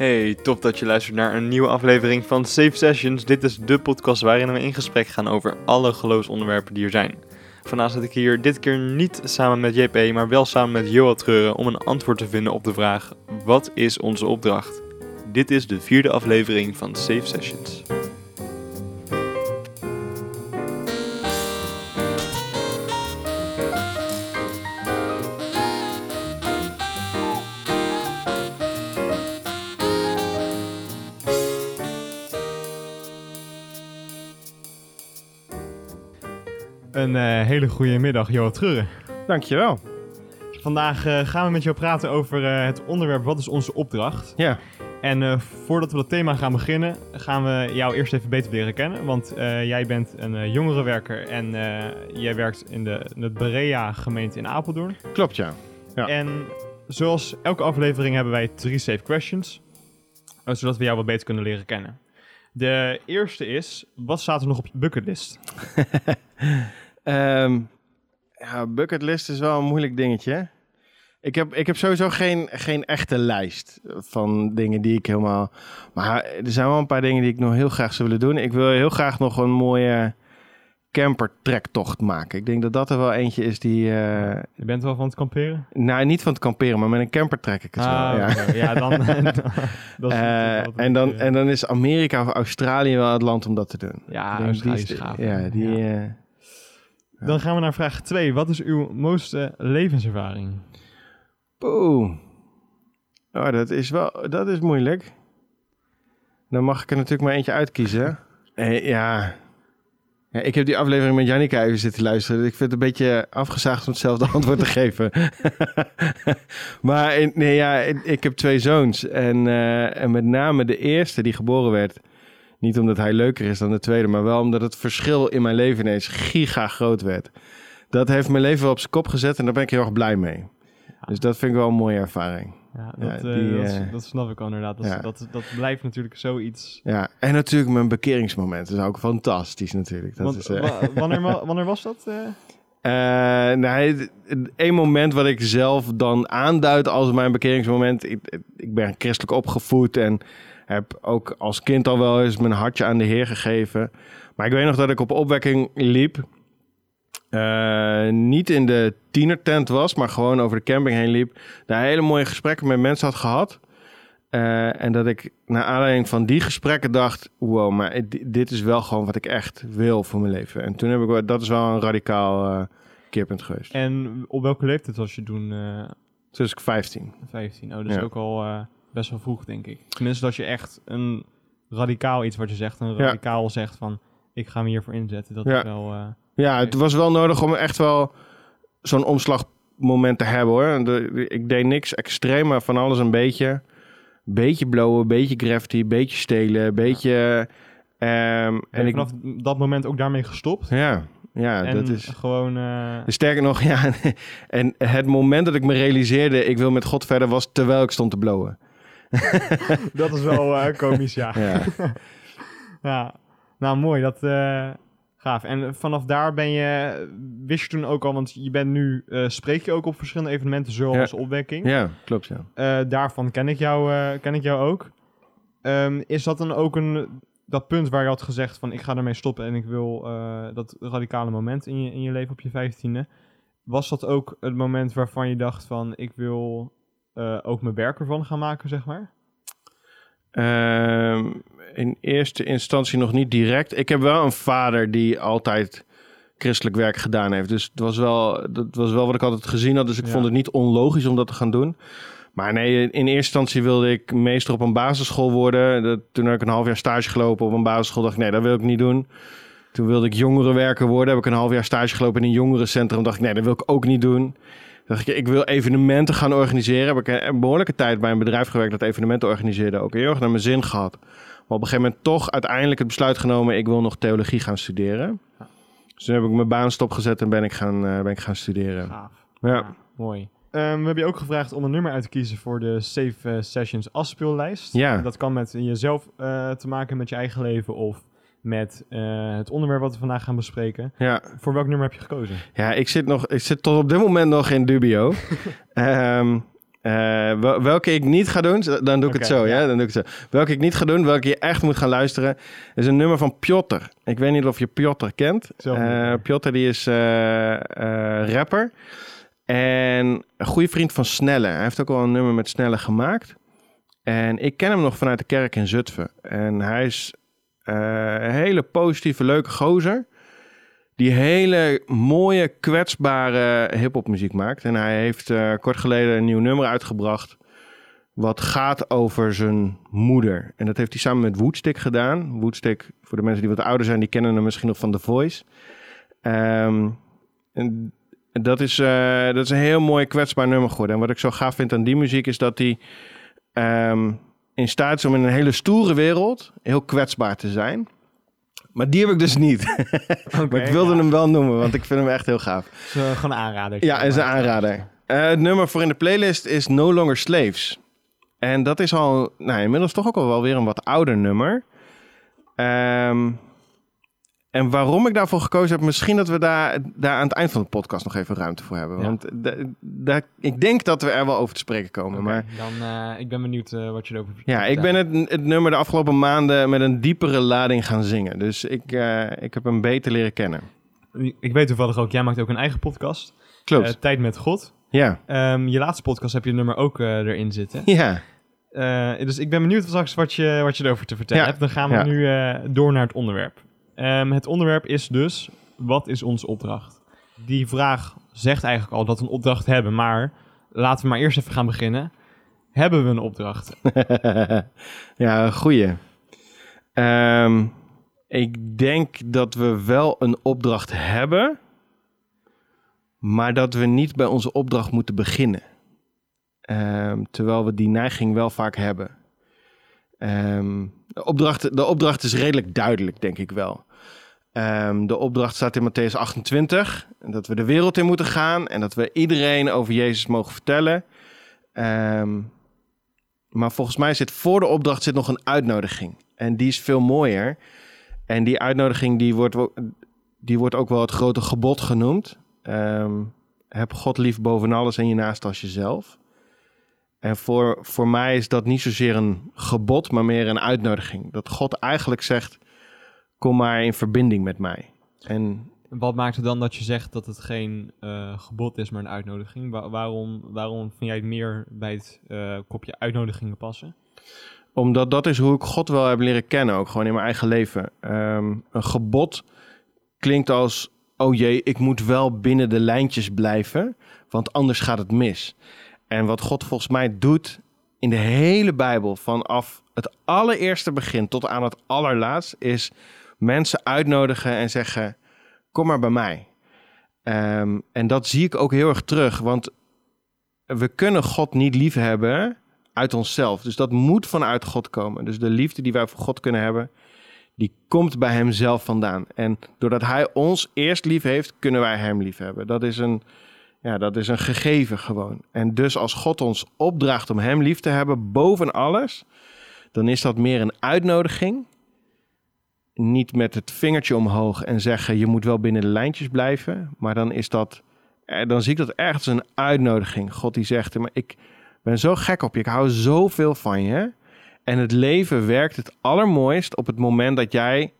Hey, top dat je luistert naar een nieuwe aflevering van Safe Sessions. Dit is de podcast waarin we in gesprek gaan over alle geloofsonderwerpen die er zijn. Vandaag zit ik hier dit keer niet samen met JP, maar wel samen met Johan Treuren om een antwoord te vinden op de vraag: wat is onze opdracht? Dit is de vierde aflevering van Safe Sessions. Hele goede middag, Johan Treuren. Dankjewel. Vandaag eh, gaan we met jou praten over eh, het onderwerp wat is onze opdracht. Ja, En eh, voordat we dat thema gaan beginnen, gaan we jou eerst even beter leren kennen. Want jij bent een jongerenwerker en jij werkt in de, in de Berea gemeente in Apeldoorn. klopt ja. Ja. En zoals elke aflevering hebben wij drie safe questions, zodat we jou wat beter kunnen leren kennen. De eerste is, wat staat er nog op je bucketlist? Ehm ja, bucketlist is wel een moeilijk dingetje. hè? Ik heb, ik heb sowieso geen, geen echte lijst van dingen die ik helemaal... Maar er zijn wel een paar dingen die ik nog heel graag zou willen doen. Ik wil heel graag nog een mooie campertrektocht maken. Ik denk dat dat er wel eentje is die... eh, Je bent wel van het kamperen? nou, niet van het kamperen, maar met een camper trek ik het wel. Ah, Ja. oké. ja, dan... dat is Eh, en, dan, eh, en dan is Amerika of Australië wel het land om dat te doen. Ja, Australië die is gaaf, Ja, die... Ja. Eh, Dan gaan we naar vraag 2. Wat is uw mooiste levenservaring? Poeh. Oh, dat is wel, dat is moeilijk. Dan mag ik er natuurlijk maar eentje uitkiezen. Eh, ja. ja. Ik heb die aflevering met Jannica even zitten luisteren. dus Ik vind het een beetje afgezaagd om hetzelfde antwoord te geven. maar in- nee, ja, ik, ik heb twee zoons. En, eh, en met name de eerste die geboren werd. Niet omdat hij leuker is dan de tweede, maar wel omdat het verschil in mijn leven ineens giga groot werd. Dat heeft mijn leven wel op zijn kop gezet en daar ben ik heel erg blij mee. Dus dat vind ik wel een mooie ervaring. Ja, dat, eh, die, dat, eh, dat snap ik al inderdaad. Dat, ja. dat, dat blijft natuurlijk zoiets... Ja, en natuurlijk mijn bekeringsmoment. Dat is ook fantastisch natuurlijk. Dat Want, is, eh, wa- wanneer, wa- wanneer was dat? nee, het- één moment wat ik zelf dan aanduid als mijn bekeringsmoment. Ik, ik ben christelijk opgevoed en heb ook als kind al wel eens mijn hartje aan de Heer gegeven. Maar ik weet nog dat ik op opwekking liep. Eh, niet in de tienertent was, maar gewoon over de camping heen liep. Daar hele mooie gesprekken met mensen had gehad. Eh, en dat ik naar aanleiding van die gesprekken dacht: wow, maar di- dit is wel gewoon wat ik echt wil voor mijn leven. En toen heb ik dat is wel een radicaal eh, keerpunt geweest. En op welke leeftijd was je toen? Toen was ik 15. 15. Oh, dus Ja. ook al best wel vroeg, denk ik. Tenminste, dat je echt een radicaal iets wat je zegt, een Ja. radicaal zegt van... Ik ga me hiervoor inzetten. Dat Ja. is wel... eh, Ja, het was wel nodig om echt wel zo'n omslagmoment te hebben hoor. De- ik deed niks extreem, maar van alles een beetje. Beetje blowen, beetje graffiti, beetje stelen, beetje... ehm, en en ik, vanaf dat moment ook daarmee gestopt. ja, ja, en dat is... gewoon... eh, Sterker nog, ja. En het moment dat ik me realiseerde, ik wil met God verder, was terwijl ik stond te blowen. dat is wel eh, komisch, ja. Ja. Ja, nou mooi, dat uh, gaaf. En vanaf daar ben je, wist je toen ook al, want je bent nu, uh, spreek je ook op verschillende evenementen zoals Ja. opwekking. ja, klopt ja. Uh, daarvan ken ik jou, uh, ken ik jou ook. Um, is dat dan ook een, dat punt waar je had gezegd van ik ga ermee stoppen en ik wil dat radicale moment in je, in je leven op je vijftiende. Was dat ook het moment waarvan je dacht van ik wil uh, ook mijn werk ervan gaan maken, zeg maar? Ehm, in eerste instantie nog niet direct. Ik heb wel een vader die altijd christelijk werk gedaan heeft. Dus het was wel, dat was wel wat ik altijd gezien had. Dus ik Ja. vond het niet onlogisch om dat te gaan doen. Maar nee, in eerste instantie wilde ik meester op een basisschool worden. Dat, toen heb ik een half jaar stage gelopen op een basisschool. dacht ik, nee, dat wil ik niet doen. Toen wilde ik jongerenwerker worden. Heb ik een half jaar stage gelopen in een jongerencentrum. dacht ik, nee, dat wil ik ook niet doen. Dacht ik, ik wil evenementen gaan organiseren. Heb ik een behoorlijke tijd bij een bedrijf gewerkt dat evenementen organiseerde. Ook heel erg naar mijn zin gehad. Maar op een gegeven moment toch uiteindelijk het besluit genomen... ik wil nog theologie gaan studeren. Dus toen heb ik mijn baan stopgezet en ben ik gaan, uh, ben ik gaan studeren. Gaaf. Ja. Ja, mooi. Um, we hebben je ook gevraagd om een nummer uit te kiezen voor de Safe uh, Sessions afspeellijst. Ja. Dat kan met jezelf uh, te maken, met je eigen leven of met uh, het onderwerp wat we vandaag gaan bespreken. Ja. Voor welk nummer heb je gekozen? Ja, ik zit, nog, ik zit tot op dit moment nog in dubio. um, Eh, wel- welke ik niet ga doen, dan doe ik het zo, ja. ja. Dan doe ik het zo. Welke ik niet ga doen, welke je echt moet gaan luisteren, is een nummer van Piotr. Ik weet niet of je Piotr kent. Eh. Piotr die is eh, eh, rapper en een goede vriend van Snelle. Hij heeft ook al een nummer met Snelle gemaakt. En ik ken hem nog vanuit de kerk in Zutphen. En hij is eh, een hele positieve, leuke gozer. Die hele mooie, kwetsbare hip-hop muziek maakt. En hij heeft eh, kort geleden een nieuw nummer uitgebracht. Wat gaat over zijn moeder. En dat heeft hij samen met Woodstick gedaan. Woodstick, voor de mensen die wat ouder zijn, die kennen hem misschien nog van The Voice. Ehm, en dat is, eh, dat is een heel mooi kwetsbaar nummer geworden. En wat ik zo gaaf vind aan die muziek is dat hij ehm, in staat is om in een hele stoere wereld heel kwetsbaar te zijn. Maar die heb ik dus niet. maar ik wilde ja. hem wel noemen, want ik vind hem echt heel gaaf. Zo, gewoon een aanrader. Ja, is een aanrader. Eh, het nummer voor in de playlist is No Longer Slaves. En dat is al, nou, inmiddels toch ook al wel weer een wat ouder nummer. Ehm, en waarom ik daarvoor gekozen heb, misschien dat we daar, daar aan het eind van de podcast nog even ruimte voor hebben. Ja. Want daar- ik denk dat we er wel over te spreken komen. Maar dan, eh, ik ben benieuwd eh, wat je erover ja, ik ben het, het nummer de afgelopen maanden met een diepere lading gaan zingen. Dus ik, eh, ik heb hem beter leren kennen. Ik weet toevallig ook, jij maakt ook een eigen podcast. Klopt. Tijd met God. ja. Ehm, je laatste podcast heb je nummer ook erin zitten. Ja. Dus ik ben benieuwd straks wat je, wat je erover te vertellen Ja. hebt. Dan gaan we Ja. nu door naar het onderwerp. Ehm, het onderwerp is dus, wat is onze opdracht? Die vraag zegt eigenlijk al dat we een opdracht hebben, maar laten we maar eerst even gaan beginnen. Hebben we een opdracht? ja, goeie. Ehm, ik denk dat we wel een opdracht hebben, maar dat we niet bij onze opdracht moeten beginnen. Ehm, terwijl we die neiging wel vaak hebben. Ehm, de, opdracht, de opdracht is redelijk duidelijk, denk ik wel. Ehm, de opdracht staat in Matthäus 28. en Dat we de wereld in moeten gaan en dat we iedereen over Jezus mogen vertellen. Ehm, maar volgens mij zit voor de opdracht zit nog een uitnodiging. En die is veel mooier. En die uitnodiging die wordt, wo- die wordt ook wel het grote gebod genoemd. Heb God lief boven alles en je naast als jezelf. En voor, voor mij is dat niet zozeer een gebod, maar meer een uitnodiging. Dat God eigenlijk zegt, kom maar in verbinding met mij. En Wat maakt het dan dat je zegt dat het geen eh, gebod is, maar een uitnodiging? Wa- waarom, waarom vind jij het meer bij het eh, kopje uitnodigingen passen? Omdat dat is hoe ik God wel heb leren kennen, ook gewoon in mijn eigen leven. Ehm, een gebod klinkt als, oh jee, ik moet wel binnen de lijntjes blijven, want anders gaat het mis. En wat God volgens mij doet in de hele Bijbel, vanaf het allereerste begin tot aan het allerlaatst, is mensen uitnodigen en zeggen, kom maar bij mij. Ehm, en dat zie ik ook heel erg terug, want we kunnen God niet liefhebben uit onszelf. Dus dat moet vanuit God komen. Dus de liefde die wij voor God kunnen hebben, die komt bij Hem zelf vandaan. En doordat Hij ons eerst lief heeft, kunnen wij Hem lief hebben. Dat is een, ja, dat is een gegeven gewoon. En dus als God ons opdraagt om Hem lief te hebben boven alles, dan is dat meer een uitnodiging. Niet met het vingertje omhoog en zeggen je moet wel binnen de lijntjes blijven, maar dan is dat, eh, dan zie ik dat ergens een uitnodiging. God die zegt, maar ik ben zo gek op je, ik hou zoveel van je. En het leven werkt het allermooist op het moment dat jij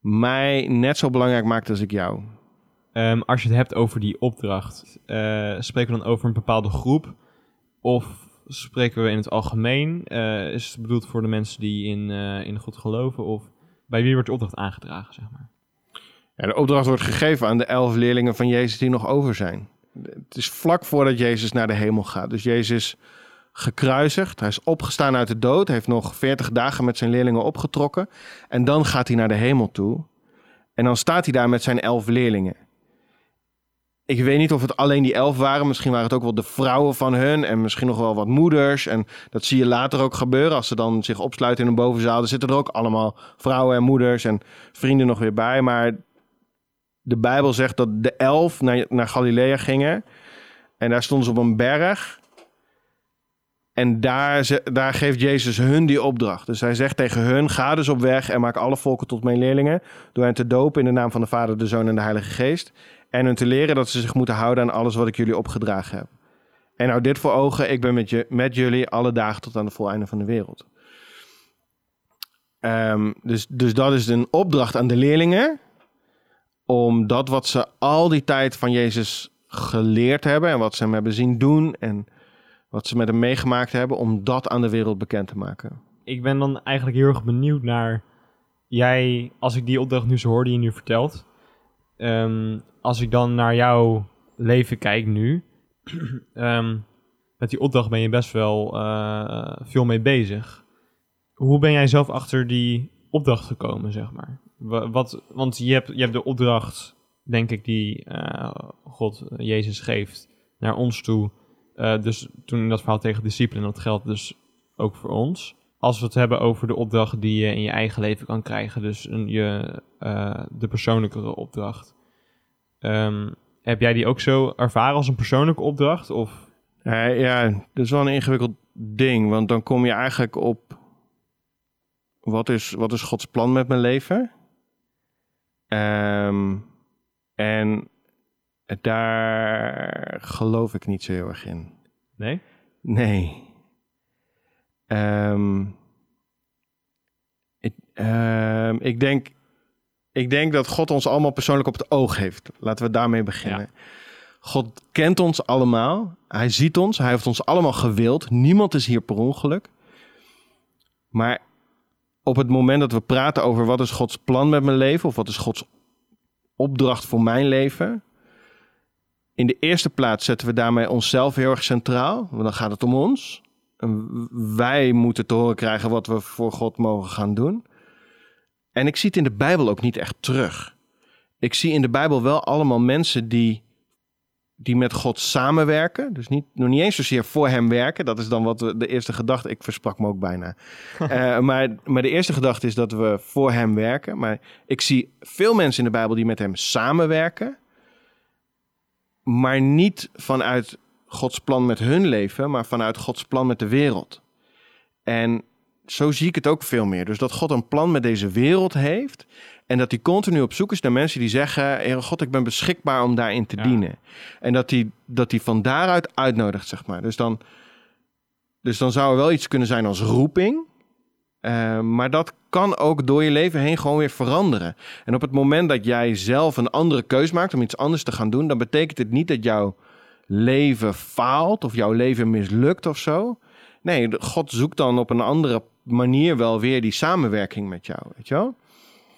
mij net zo belangrijk maakt als ik jou. Ehm, als je het hebt over die opdracht, eh, spreken we dan over een bepaalde groep? Of spreken we in het algemeen? Eh, is het bedoeld voor de mensen die in, eh, in God geloven? Of bij wie wordt de opdracht aangedragen, zeg maar? Ja, de opdracht wordt gegeven aan de elf leerlingen van Jezus die nog over zijn. Het is vlak voordat Jezus naar de hemel gaat. Dus Jezus is gekruisigd, hij is opgestaan uit de dood, heeft nog 40 dagen met zijn leerlingen opgetrokken. En dan gaat hij naar de hemel toe. En dan staat hij daar met zijn elf leerlingen. Ik weet niet of het alleen die elf waren. Misschien waren het ook wel de vrouwen van hun. En misschien nog wel wat moeders. En dat zie je later ook gebeuren. Als ze dan zich opsluiten in een bovenzaal. Dan zitten er ook allemaal vrouwen en moeders en vrienden nog weer bij. Maar de Bijbel zegt dat de elf naar, naar Galilea gingen. En daar stonden ze op een berg. En daar, daar geeft Jezus hun die opdracht. Dus hij zegt tegen hun: Ga dus op weg en maak alle volken tot mijn leerlingen. Door hen te dopen in de naam van de Vader, de Zoon en de Heilige Geest. En hun te leren dat ze zich moeten houden aan alles wat ik jullie opgedragen heb. En nou dit voor ogen, ik ben met, je, met jullie alle dagen tot aan de voleinde van de wereld. Ehm, dus, dus dat is een opdracht aan de leerlingen om dat wat ze al die tijd van Jezus geleerd hebben en wat ze hem hebben zien doen en wat ze met hem meegemaakt hebben, om dat aan de wereld bekend te maken. Ik ben dan eigenlijk heel erg benieuwd naar jij, als ik die opdracht nu zo hoor die je nu vertelt, ehm, als ik dan naar jouw leven kijk nu, ehm, met die opdracht ben je best wel eh, veel mee bezig. Hoe ben jij zelf achter die opdracht gekomen, zeg maar? Wat, want je hebt, je hebt de opdracht, denk ik, die uh, God, Jezus geeft naar ons toe. Uh, dus toen in dat verhaal tegen discipelen, dat geldt dus ook voor ons. Als we het hebben over de opdracht die je in je eigen leven kan krijgen, dus een, je, uh, de persoonlijkere opdracht. Um, heb jij die ook zo ervaren als een persoonlijke opdracht? Of? ja, dat is wel een ingewikkeld ding, want dan kom je eigenlijk op wat is, wat is Gods plan met mijn leven? Um, en daar geloof ik niet zo heel erg in. Nee? Nee. Um, ik, um, ik, denk, ik denk dat God ons allemaal persoonlijk op het oog heeft. Laten we daarmee beginnen. Ja. God kent ons allemaal. Hij ziet ons. Hij heeft ons allemaal gewild. Niemand is hier per ongeluk. Maar op het moment dat we praten over wat is Gods plan met mijn leven of wat is Gods opdracht voor mijn leven. In de eerste plaats zetten we daarmee onszelf heel erg centraal, want dan gaat het om ons. Wij moeten te horen krijgen wat we voor God mogen gaan doen. En ik zie het in de Bijbel ook niet echt terug. Ik zie in de Bijbel wel allemaal mensen die die met God samenwerken. Dus niet, nog niet eens zozeer voor hem werken. Dat is dan wat de eerste gedachte. Ik versprak me ook bijna. uh, maar, maar de eerste gedachte is dat we voor hem werken. Maar ik zie veel mensen in de Bijbel die met hem samenwerken. Maar niet vanuit Gods plan met hun leven, maar vanuit Gods plan met de wereld. En zo zie ik het ook veel meer. Dus dat God een plan met deze wereld heeft. En dat hij continu op zoek is naar mensen die zeggen: Heer God, ik ben beschikbaar om daarin te dienen. En dat hij, dat hij van daaruit uitnodigt, zeg maar. Dus dan, dus dan zou er wel iets kunnen zijn als roeping. Uh, maar dat kan ook door je leven heen gewoon weer veranderen. En op het moment dat jij zelf een andere keus maakt om iets anders te gaan doen, dan betekent het niet dat jouw leven faalt of jouw leven mislukt of zo. Nee, God zoekt dan op een andere manier wel weer die samenwerking met jou, weet je wel?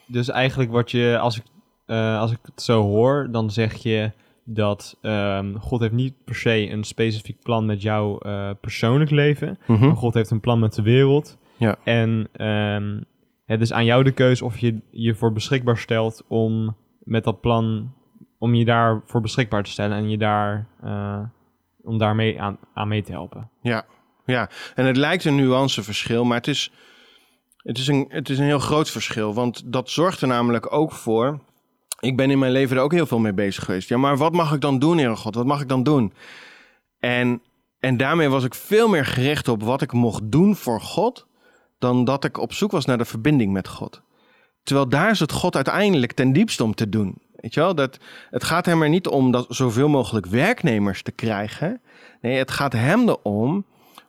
Dus eigenlijk wat je, als ik, uh, als ik het zo hoor, dan zeg je dat um, God heeft niet per se een specifiek plan met jouw uh, persoonlijk leven, mm -hmm. maar God heeft een plan met de wereld. Ja. En um, het is aan jou de keuze of je je voor beschikbaar stelt om met dat plan, om je daarvoor beschikbaar te stellen en je daar, uh, om daarmee aan, aan mee te helpen. Ja, ja. En het lijkt een nuanceverschil, maar het is het is, een, het is een heel groot verschil, want dat zorgt er namelijk ook voor. Ik ben in mijn leven er ook heel veel mee bezig geweest. Ja, maar wat mag ik dan doen, Heer God? Wat mag ik dan doen? En, en daarmee was ik veel meer gericht op wat ik mocht doen voor God, dan dat ik op zoek was naar de verbinding met God. Terwijl daar is het God uiteindelijk ten diepste om te doen. Weet je wel? Dat, het gaat hem er niet om dat zoveel mogelijk werknemers te krijgen. Nee, het gaat hem erom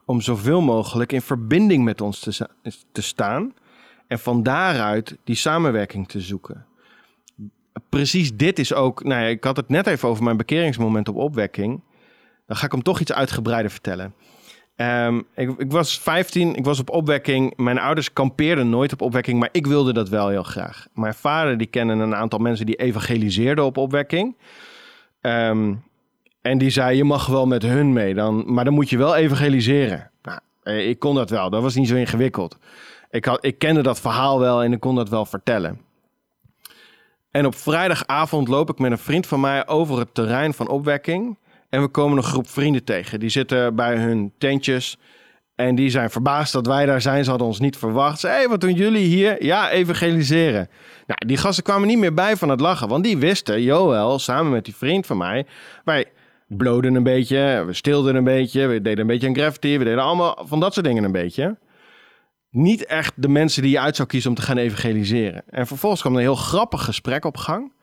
om zoveel mogelijk in verbinding met ons te, te staan en van daaruit die samenwerking te zoeken. Precies dit is ook, nou ja, ik had het net even over mijn bekeringsmoment op opwekking. Dan ga ik hem toch iets uitgebreider vertellen. Um, ik, ik, was 15, ik was op opwekking. Mijn ouders kampeerden nooit op opwekking, maar ik wilde dat wel heel graag. Mijn vader die kende een aantal mensen die evangeliseerden op opwekking. Um, en die zei, je mag wel met hun mee, dan, maar dan moet je wel evangeliseren. Nou, eh, ik kon dat wel, dat was niet zo ingewikkeld. Ik, ik kende dat verhaal wel en ik kon dat wel vertellen. En op vrijdagavond loop ik met een vriend van mij over het terrein van opwekking. En we komen een groep vrienden tegen. Die zitten bij hun tentjes. En die zijn verbaasd dat wij daar zijn. Ze hadden ons niet verwacht. Ze, hey, wat doen jullie hier? Ja, evangeliseren. Nou, die gasten kwamen niet meer bij van het lachen. Want die wisten, Joël, samen met die vriend van mij... wij bloden een beetje, we stilden een beetje, we deden een beetje een graffiti, we deden allemaal van dat soort dingen een beetje. Niet echt de mensen die je uit zou kiezen om te gaan evangeliseren. En vervolgens kwam een heel grappig gesprek op gang.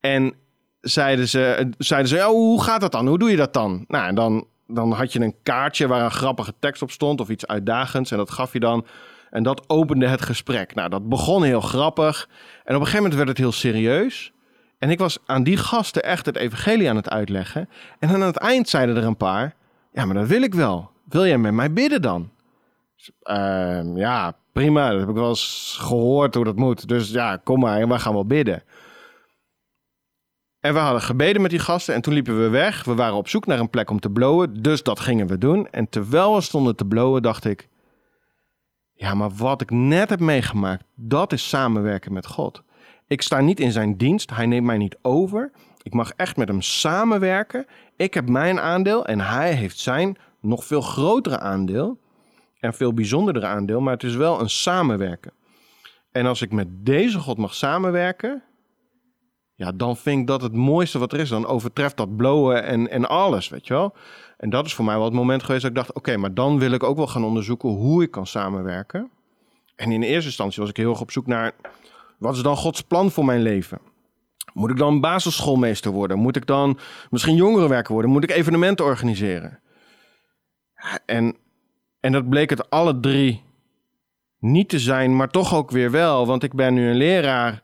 En zeiden ze, zeiden ze oh, hoe gaat dat dan? Hoe doe je dat dan? Nou, en dan dan had je een kaartje waar een grappige tekst op stond of iets uitdagends. En dat gaf je dan. En dat opende het gesprek. Nou, dat begon heel grappig. En op een gegeven moment werd het heel serieus. En ik was aan die gasten echt het evangelie aan het uitleggen. En aan het eind zeiden er een paar... Ja, maar dat wil ik wel. Wil jij met mij bidden dan? Dus, ehm, ja, prima. Dat heb ik wel eens gehoord hoe dat moet. Dus ja, kom maar en we gaan wel bidden. En we hadden gebeden met die gasten en toen liepen we weg. We waren op zoek naar een plek om te blowen, dus dat gingen we doen. En terwijl we stonden te blowen, dacht ik... Ja, maar wat ik net heb meegemaakt, dat is samenwerken met God. Ik sta niet in zijn dienst, hij neemt mij niet over. Ik mag echt met hem samenwerken. Ik heb mijn aandeel en hij heeft zijn nog veel grotere aandeel. En veel bijzonderdere aandeel, maar het is wel een samenwerken. En als ik met deze God mag samenwerken, ja, dan vind ik dat het mooiste wat er is. Dan overtreft dat blowen en, en alles, weet je wel. En dat is voor mij wel het moment geweest dat ik dacht... oké, maar dan wil ik ook wel gaan onderzoeken hoe ik kan samenwerken. En in eerste instantie was ik heel erg op zoek naar... wat is dan Gods plan voor mijn leven? Moet ik dan basisschoolmeester worden? Moet ik dan misschien jongerenwerker worden? Moet ik evenementen organiseren? En, en dat bleek het alle drie niet te zijn, maar toch ook weer wel. Want ik ben nu een leraar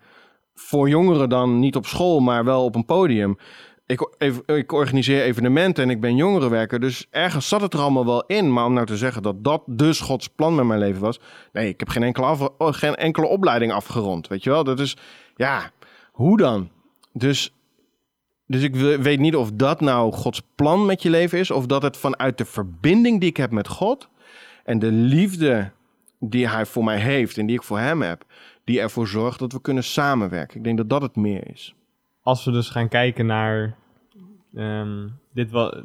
voor jongeren dan niet op school, maar wel op een podium. Ik, ik, organiseer evenementen en ik ben jongerenwerker. Dus ergens zat het er allemaal wel in. Maar om nou te zeggen dat dat dus Gods plan met mijn leven was. Nee, ik heb geen enkele, af, oh, geen enkele opleiding afgerond. Weet je wel? Dat is, ja, hoe dan? Dus, dus ik weet niet of dat nou Gods plan met je leven is. Of dat het vanuit de verbinding die ik heb met God. En de liefde die hij voor mij heeft en die ik voor hem heb die ervoor zorgt dat we kunnen samenwerken. Ik denk dat dat het meer is. Als we dus gaan kijken naar um, dit wat,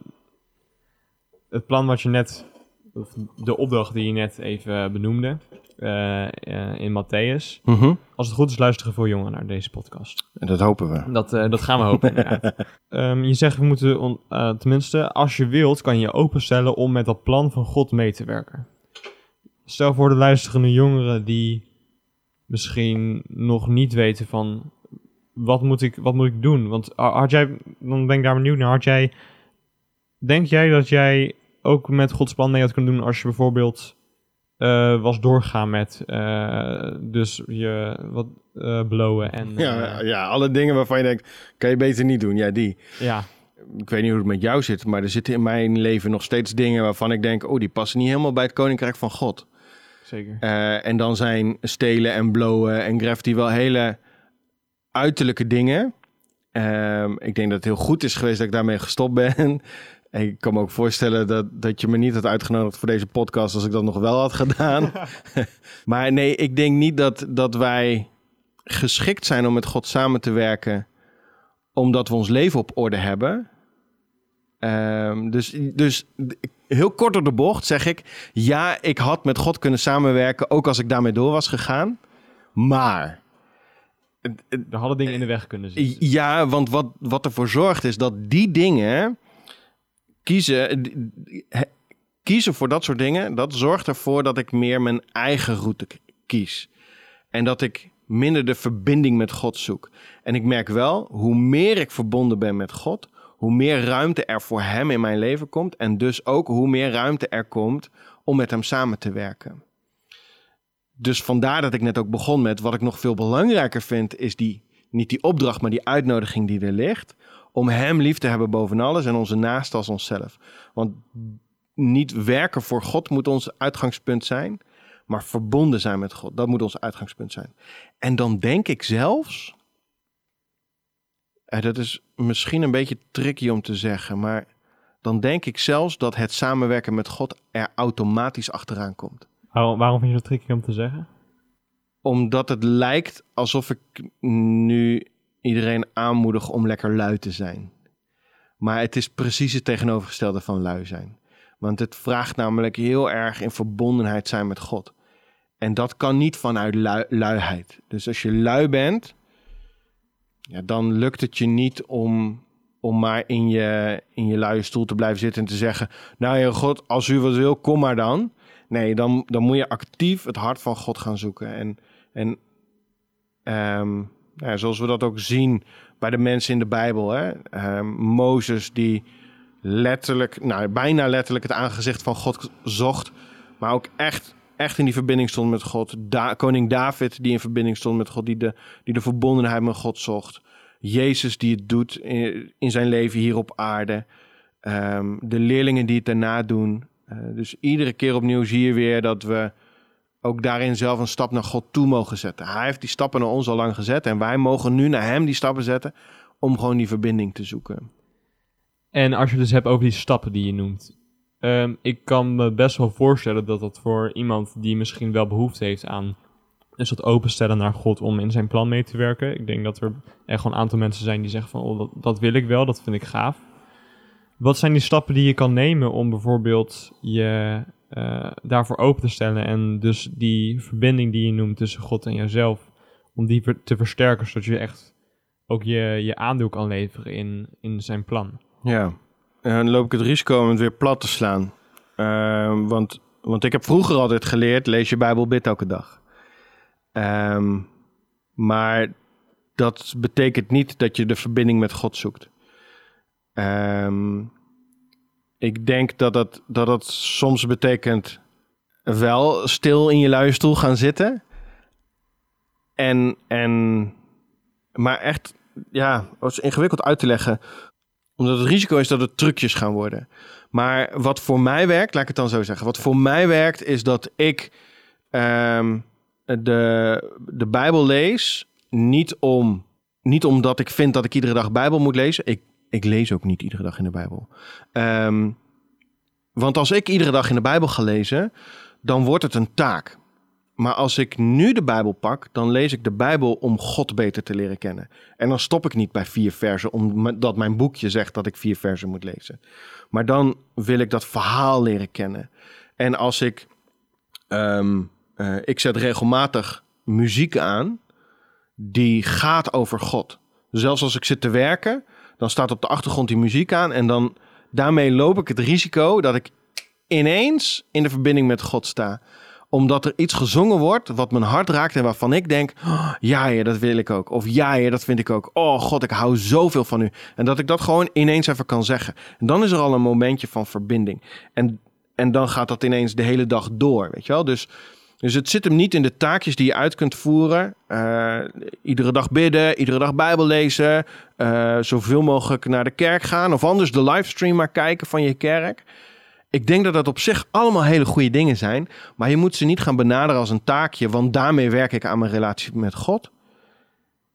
het plan wat je net, of de opdracht die je net even benoemde uh, uh, in Matthäus. Mm -hmm. Als het goed is, luisteren voor jongeren naar deze podcast. En dat hopen we. Dat, uh, dat gaan we hopen. um, je zegt we moeten, on, tenminste, als je wilt, kan je je openstellen om met dat plan van God mee te werken. Stel voor de luisterende jongeren die misschien nog niet weten van wat moet ik, wat moet ik doen? Want had jij, dan ben ik daar benieuwd naar, had jij, denk jij dat jij ook met Gods plan mee had kunnen doen als je bijvoorbeeld uh, was doorgaan met uh, dus je wat uh, blowen en... Ja, ja, alle dingen waarvan je denkt, kan je beter niet doen. Ja, die. Ja. Ik weet niet hoe het met jou zit, maar er zitten in mijn leven nog steeds dingen waarvan ik denk, oh, die passen niet helemaal bij het koninkrijk van God. Zeker. Uh, en dan zijn stelen en blowen en graffiti wel hele uiterlijke dingen. Uh, ik denk dat het heel goed is geweest dat ik daarmee gestopt ben. En ik kan me ook voorstellen dat, dat je me niet had uitgenodigd voor deze podcast als ik dat nog wel had gedaan. maar nee, ik denk niet dat, dat wij geschikt zijn om met God samen te werken omdat we ons leven op orde hebben. Um, dus, dus heel kort door de bocht zeg ik... ja, ik had met God kunnen samenwerken... ook als ik daarmee door was gegaan. Maar... Er hadden dingen in de weg kunnen zitten. Ja, want wat, wat ervoor zorgt is dat die dingen... kiezen, kiezen voor dat soort dingen... dat zorgt ervoor dat ik meer mijn eigen route kies. En dat ik minder de verbinding met God zoek. En ik merk wel, hoe meer ik verbonden ben met God hoe meer ruimte er voor hem in mijn leven komt. En dus ook hoe meer ruimte er komt om met hem samen te werken. Dus vandaar dat ik net ook begon met wat ik nog veel belangrijker vind, is die, niet die opdracht, maar die uitnodiging die er ligt. Om hem lief te hebben boven alles en onze naaste als onszelf. Want niet werken voor God moet ons uitgangspunt zijn, maar verbonden zijn met God. Dat moet ons uitgangspunt zijn. En dan denk ik zelfs en dat is misschien een beetje tricky om te zeggen, maar dan denk ik zelfs dat het samenwerken met God er automatisch achteraan komt. Waarom, waarom vind je dat tricky om te zeggen? Omdat het lijkt alsof ik nu iedereen aanmoedig om lekker lui te zijn. Maar het is precies het tegenovergestelde van lui zijn. Want het vraagt namelijk heel erg in verbondenheid zijn met God. En dat kan niet vanuit lui, luiheid. Dus als je lui bent, ja, dan lukt het je niet om, om maar in je, in je luie stoel te blijven zitten en te zeggen: Nou ja, God, als u wat wil, kom maar dan. Nee, dan, dan moet je actief het hart van God gaan zoeken. En, en um, ja, zoals we dat ook zien bij de mensen in de Bijbel. Hè? Um, Mozes die letterlijk, nou bijna letterlijk het aangezicht van God zocht. Maar ook echt, echt in die verbinding stond met God. Da Koning David die in verbinding stond met God, die de, die de verbondenheid met God zocht. Jezus die het doet in, in zijn leven hier op aarde. Ehm, de leerlingen die het daarna doen. Eh, dus iedere keer opnieuw zie je weer dat we ook daarin zelf een stap naar God toe mogen zetten. Hij heeft die stappen naar ons al lang gezet en wij mogen nu naar hem die stappen zetten om gewoon die verbinding te zoeken. En als je dus hebt over die stappen die je noemt. Um, ik kan me best wel voorstellen dat dat voor iemand die misschien wel behoefte heeft aan dus dat openstellen naar God om in zijn plan mee te werken. Ik denk dat er echt gewoon een aantal mensen zijn die zeggen van oh, dat, wil ik wel, dat vind ik gaaf. Wat zijn die stappen die je kan nemen om bijvoorbeeld je uh, daarvoor open te stellen en dus die verbinding die je noemt tussen God en jezelf, om die te versterken zodat je echt ook je, je aandeel kan leveren in, in zijn plan? Ja, en dan loop ik het risico om het weer plat te slaan. Uh, want, want ik heb vroeger altijd geleerd, lees je Bijbel, bid elke dag. Um, maar dat betekent niet dat je de verbinding met God zoekt. Um, ik denk dat dat, dat dat soms betekent wel stil in je luie stoel gaan zitten. En, en, maar echt, ja, het is ingewikkeld uit te leggen omdat het risico is dat het trucjes gaan worden. Maar wat voor mij werkt, laat ik het dan zo zeggen. Wat voor mij werkt, is dat ik um, de, de Bijbel lees. Niet, om, niet omdat ik vind dat ik iedere dag Bijbel moet lezen. Ik, ik lees ook niet iedere dag in de Bijbel. Um, want als ik iedere dag in de Bijbel ga lezen, dan wordt het een taak. Maar als ik nu de Bijbel pak, dan lees ik de Bijbel om God beter te leren kennen. En dan stop ik niet bij vier versen, omdat mijn boekje zegt dat ik vier versen moet lezen. Maar dan wil ik dat verhaal leren kennen. En als ik, um, uh, ik zet regelmatig muziek aan die gaat over God. Zelfs als ik zit te werken, dan staat op de achtergrond die muziek aan en dan daarmee loop ik het risico dat ik ineens in de verbinding met God sta omdat er iets gezongen wordt wat mijn hart raakt en waarvan ik denk: oh, ja, ja, dat wil ik ook. Of ja, ja, dat vind ik ook. Oh God, ik hou zoveel van u. En dat ik dat gewoon ineens even kan zeggen. En dan is er al een momentje van verbinding. En, en dan gaat dat ineens de hele dag door, weet je wel? Dus, dus het zit hem niet in de taakjes die je uit kunt voeren. Uh, iedere dag bidden, iedere dag Bijbel lezen, uh, zoveel mogelijk naar de kerk gaan. Of anders de livestream maar kijken van je kerk. Ik denk dat dat op zich allemaal hele goede dingen zijn. Maar je moet ze niet gaan benaderen als een taakje. Want daarmee werk ik aan mijn relatie met God.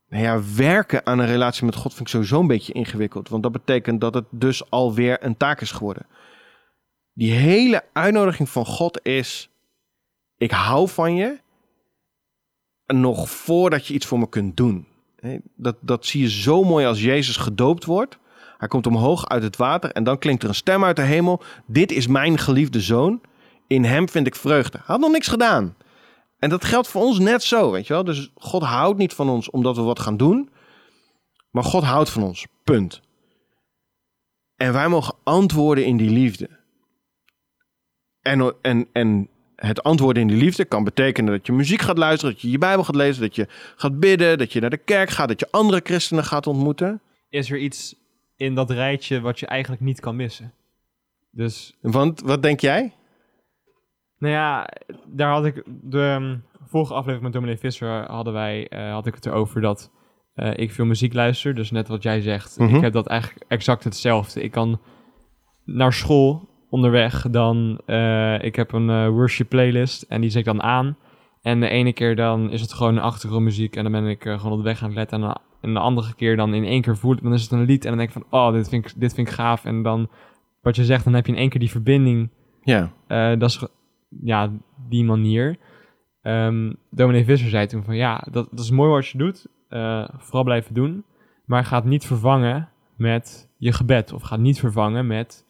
Nou ja, werken aan een relatie met God vind ik sowieso een beetje ingewikkeld. Want dat betekent dat het dus alweer een taak is geworden. Die hele uitnodiging van God is: ik hou van je. Nog voordat je iets voor me kunt doen. Dat, dat zie je zo mooi als Jezus gedoopt wordt. Hij komt omhoog uit het water en dan klinkt er een stem uit de hemel. Dit is mijn geliefde zoon. In hem vind ik vreugde. Hij had nog niks gedaan. En dat geldt voor ons net zo, weet je wel. Dus God houdt niet van ons omdat we wat gaan doen. Maar God houdt van ons. Punt. En wij mogen antwoorden in die liefde. En, en, en het antwoorden in die liefde kan betekenen dat je muziek gaat luisteren, dat je je Bijbel gaat lezen, dat je gaat bidden, dat je naar de kerk gaat, dat je andere christenen gaat ontmoeten. Is er iets in dat rijtje wat je eigenlijk niet kan missen. Dus... Want, wat denk jij? Nou ja, daar had ik de um, vorige aflevering met Dominee Visser hadden wij, uh, had ik het erover dat uh, ik veel muziek luister. Dus net wat jij zegt. Mm -hmm. Ik heb dat eigenlijk exact hetzelfde. Ik kan naar school onderweg dan, uh, ik heb een worship playlist en die zet ik dan aan. En de ene keer dan is het gewoon achtergrondmuziek en dan ben ik gewoon op de weg aan het letten. En dan en de andere keer dan in één keer voelt, dan is het een lied en dan denk ik van, oh, dit vind ik, dit vind ik gaaf. En dan, wat je zegt, dan heb je in één keer die verbinding. Ja. Uh, dat is, ja, die manier. Um, Dominee Visser zei toen van, ja, dat, dat is mooi wat je doet. Uh, vooral blijven doen. Maar gaat niet vervangen met je gebed. Of gaat niet vervangen met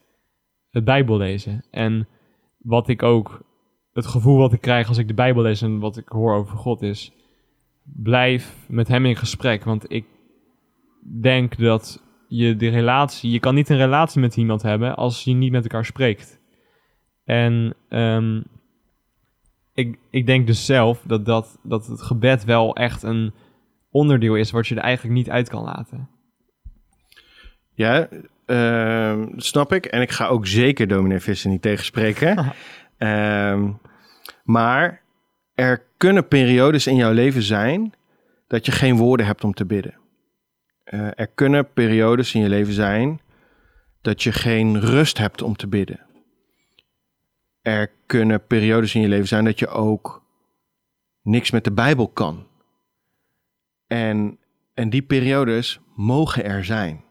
het Bijbel lezen. En wat ik ook, het gevoel wat ik krijg als ik de Bijbel lees en wat ik hoor over God is blijf met hem in gesprek. Want ik denk dat je de relatie, je kan niet een relatie met iemand hebben als je niet met elkaar spreekt. En um, ik, ik denk dus zelf dat, dat, dat het gebed wel echt een onderdeel is wat je er eigenlijk niet uit kan laten. Ja, ehm, dat snap ik. En ik ga ook zeker dominee Visser niet tegenspreken. Ehm, maar er kunnen periodes in jouw leven zijn dat je geen woorden hebt om te bidden. Eh, er kunnen periodes in je leven zijn dat je geen rust hebt om te bidden. Er kunnen periodes in je leven zijn dat je ook niks met de Bijbel kan. En, en die periodes mogen er zijn.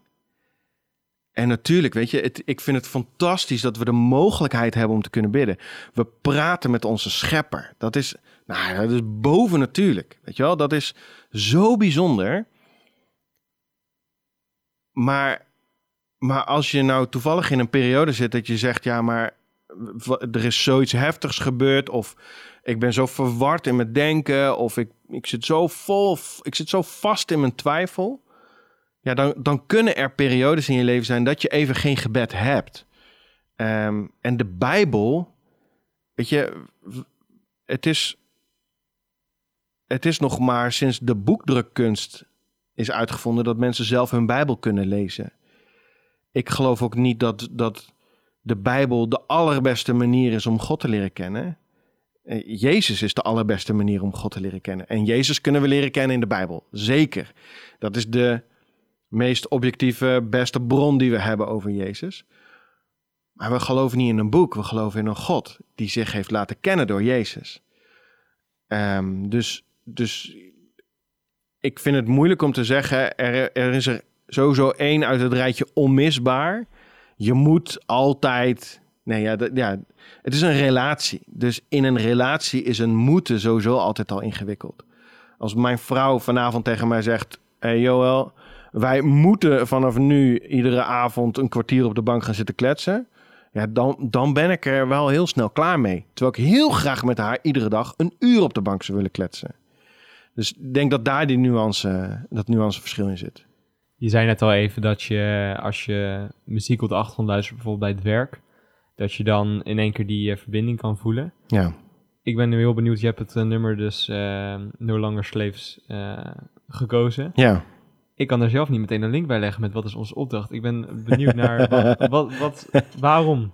En natuurlijk, weet je, het, ik vind het fantastisch dat we de mogelijkheid hebben om te kunnen bidden. We praten met onze schepper. Dat is, nou, dat is boven natuurlijk. Weet je wel, dat is zo bijzonder. Maar, maar als je nou toevallig in een periode zit dat je zegt, ja, maar er is zoiets heftigs gebeurd. Of ik ben zo verward in mijn denken. Of ik, ik zit zo vol, ik zit zo vast in mijn twijfel. Ja, dan, dan kunnen er periodes in je leven zijn dat je even geen gebed hebt. Ehm, en de Bijbel, weet je, het is, het is nog maar sinds de boekdrukkunst is uitgevonden dat mensen zelf hun Bijbel kunnen lezen. Ik geloof ook niet dat, dat de Bijbel de allerbeste manier is om God te leren kennen. Eh, Jezus is de allerbeste manier om God te leren kennen. En Jezus kunnen we leren kennen in de Bijbel. Zeker. Dat is de meest objectieve, beste bron die we hebben over Jezus. Maar we geloven niet in een boek, we geloven in een God die zich heeft laten kennen door Jezus. Um, dus, dus ik vind het moeilijk om te zeggen, er, is er sowieso één uit het rijtje onmisbaar. Je moet altijd, nee ja, ja, het is een relatie. Dus in een relatie is een moeten sowieso altijd al ingewikkeld. Als mijn vrouw vanavond tegen mij zegt, hey Joel, wij moeten vanaf nu iedere avond een kwartier op de bank gaan zitten kletsen. Ja, dan, dan ben ik er wel heel snel klaar mee. Terwijl ik heel graag met haar iedere dag een uur op de bank zou willen kletsen. Dus ik denk dat daar die nuance, dat nuanceverschil in zit. Je zei net al even dat je als je muziek op de achtergrond luistert, bijvoorbeeld bij het werk, dat je dan in één keer die uh, verbinding kan voelen. Ja. Ik ben nu heel benieuwd. Je hebt het uh, nummer dus uh, No Longer Slaves gekozen. Ja ik kan er zelf niet meteen een link bij leggen met wat is onze opdracht. Ik ben benieuwd naar wat, wat, wat, waarom?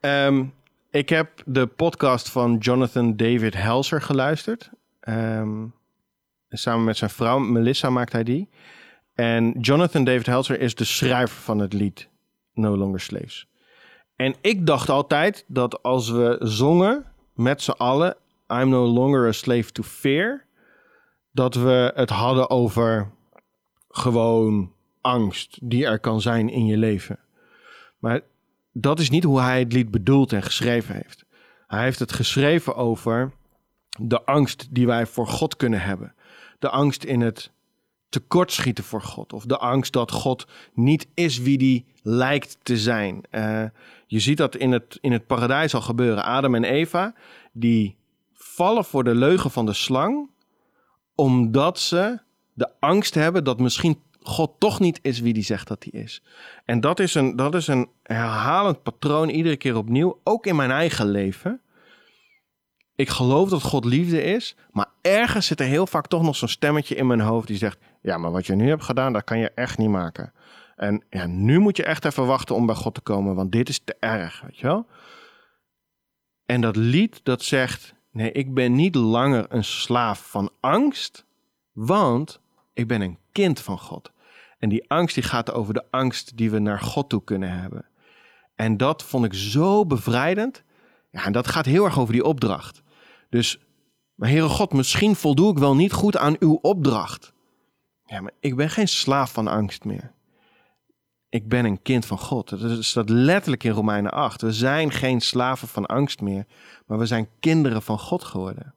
Um, ik heb de podcast van Jonathan David Helser geluisterd. Um, samen met zijn vrouw Melissa maakt hij die. En Jonathan David Helser is de schrijver van het lied No Longer Slaves. En ik dacht altijd dat als we zongen met z'n allen I'm no longer a slave to fear, dat we het hadden over gewoon angst die er kan zijn in je leven. Maar dat is niet hoe hij het lied bedoeld en geschreven heeft. Hij heeft het geschreven over de angst die wij voor God kunnen hebben. De angst in het tekortschieten voor God. Of de angst dat God niet is wie die lijkt te zijn. Uh, je ziet dat in het, in het paradijs al gebeuren. Adam en Eva, die vallen voor de leugen van de slang, omdat ze de angst hebben dat misschien God toch niet is wie die zegt dat hij is. En dat is een, dat is een herhalend patroon iedere keer opnieuw, ook in mijn eigen leven. Ik geloof dat God liefde is, maar ergens zit er heel vaak toch nog zo'n stemmetje in mijn hoofd die zegt: Ja, maar wat je nu hebt gedaan, dat kan je echt niet maken. En ja, nu moet je echt even wachten om bij God te komen, want dit is te erg, weet je wel? En dat lied dat zegt: Nee, ik ben niet langer een slaaf van angst, want ik ben een kind van God. En die angst die gaat over de angst die we naar God toe kunnen hebben. En dat vond ik zo bevrijdend. Ja, en dat gaat heel erg over die opdracht. Dus, maar Heere God, misschien voldoe ik wel niet goed aan uw opdracht. Ja, maar ik ben geen slaaf van angst meer. Ik ben een kind van God. Dat staat letterlijk in Romeinen 8. We zijn geen slaven van angst meer, maar we zijn kinderen van God geworden.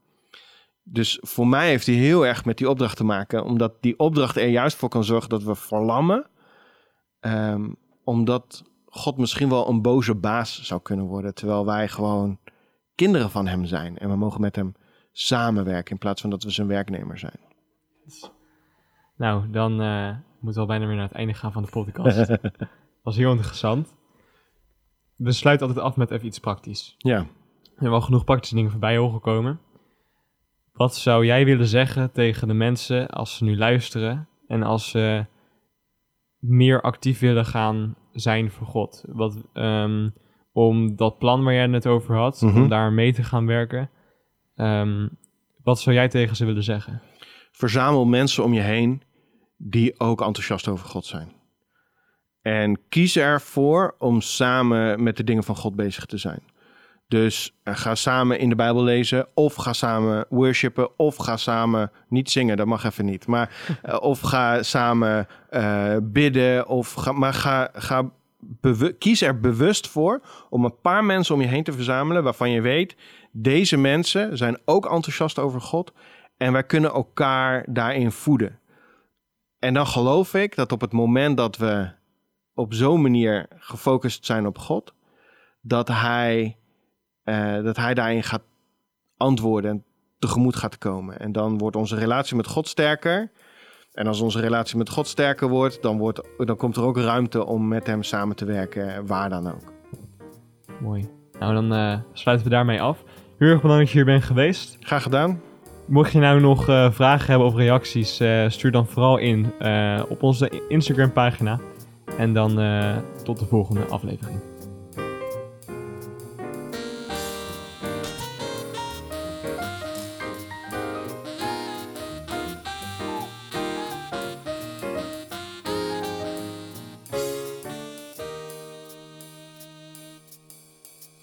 Dus voor mij heeft hij heel erg met die opdracht te maken, omdat die opdracht er juist voor kan zorgen dat we verlammen. Um, omdat God misschien wel een boze baas zou kunnen worden, terwijl wij gewoon kinderen van hem zijn. En we mogen met hem samenwerken in plaats van dat we zijn werknemer zijn. Nou, dan uh, moeten we al bijna weer naar het einde gaan van de podcast. Was heel interessant. We sluiten altijd af met even iets praktisch. Ja. We hebben al genoeg praktische dingen voorbij horen komen. Wat zou jij willen zeggen tegen de mensen als ze nu luisteren en als ze meer actief willen gaan zijn voor God. Wat, ehm, om dat plan waar jij het net over had, Mhm. om daar mee te gaan werken. Ehm, wat zou jij tegen ze willen zeggen? Verzamel mensen om je heen die ook enthousiast over God zijn. En kies ervoor om samen met de dingen van God bezig te zijn. Dus eh, ga samen in de Bijbel lezen, of ga samen worshipen, of ga samen niet zingen, dat mag even niet. Maar eh, of ga samen eh, bidden, of ga, maar ga, ga kies er bewust voor om een paar mensen om je heen te verzamelen waarvan je weet, deze mensen zijn ook enthousiast over God en wij kunnen elkaar daarin voeden. En dan geloof ik dat op het moment dat we op zo'n manier gefocust zijn op God, dat hij, eh, dat hij daarin gaat antwoorden en tegemoet gaat komen. En dan wordt onze relatie met God sterker. En als onze relatie met God sterker wordt, dan, wordt, dan komt er ook ruimte om met hem samen te werken, waar dan ook. Mooi. Nou, dan eh, sluiten we daarmee af. Heel erg bedankt dat je hier bent geweest. Graag gedaan. Mocht je nou nog eh, vragen hebben of reacties, eh, stuur dan vooral in op onze Instagram pagina. En dan tot de volgende aflevering.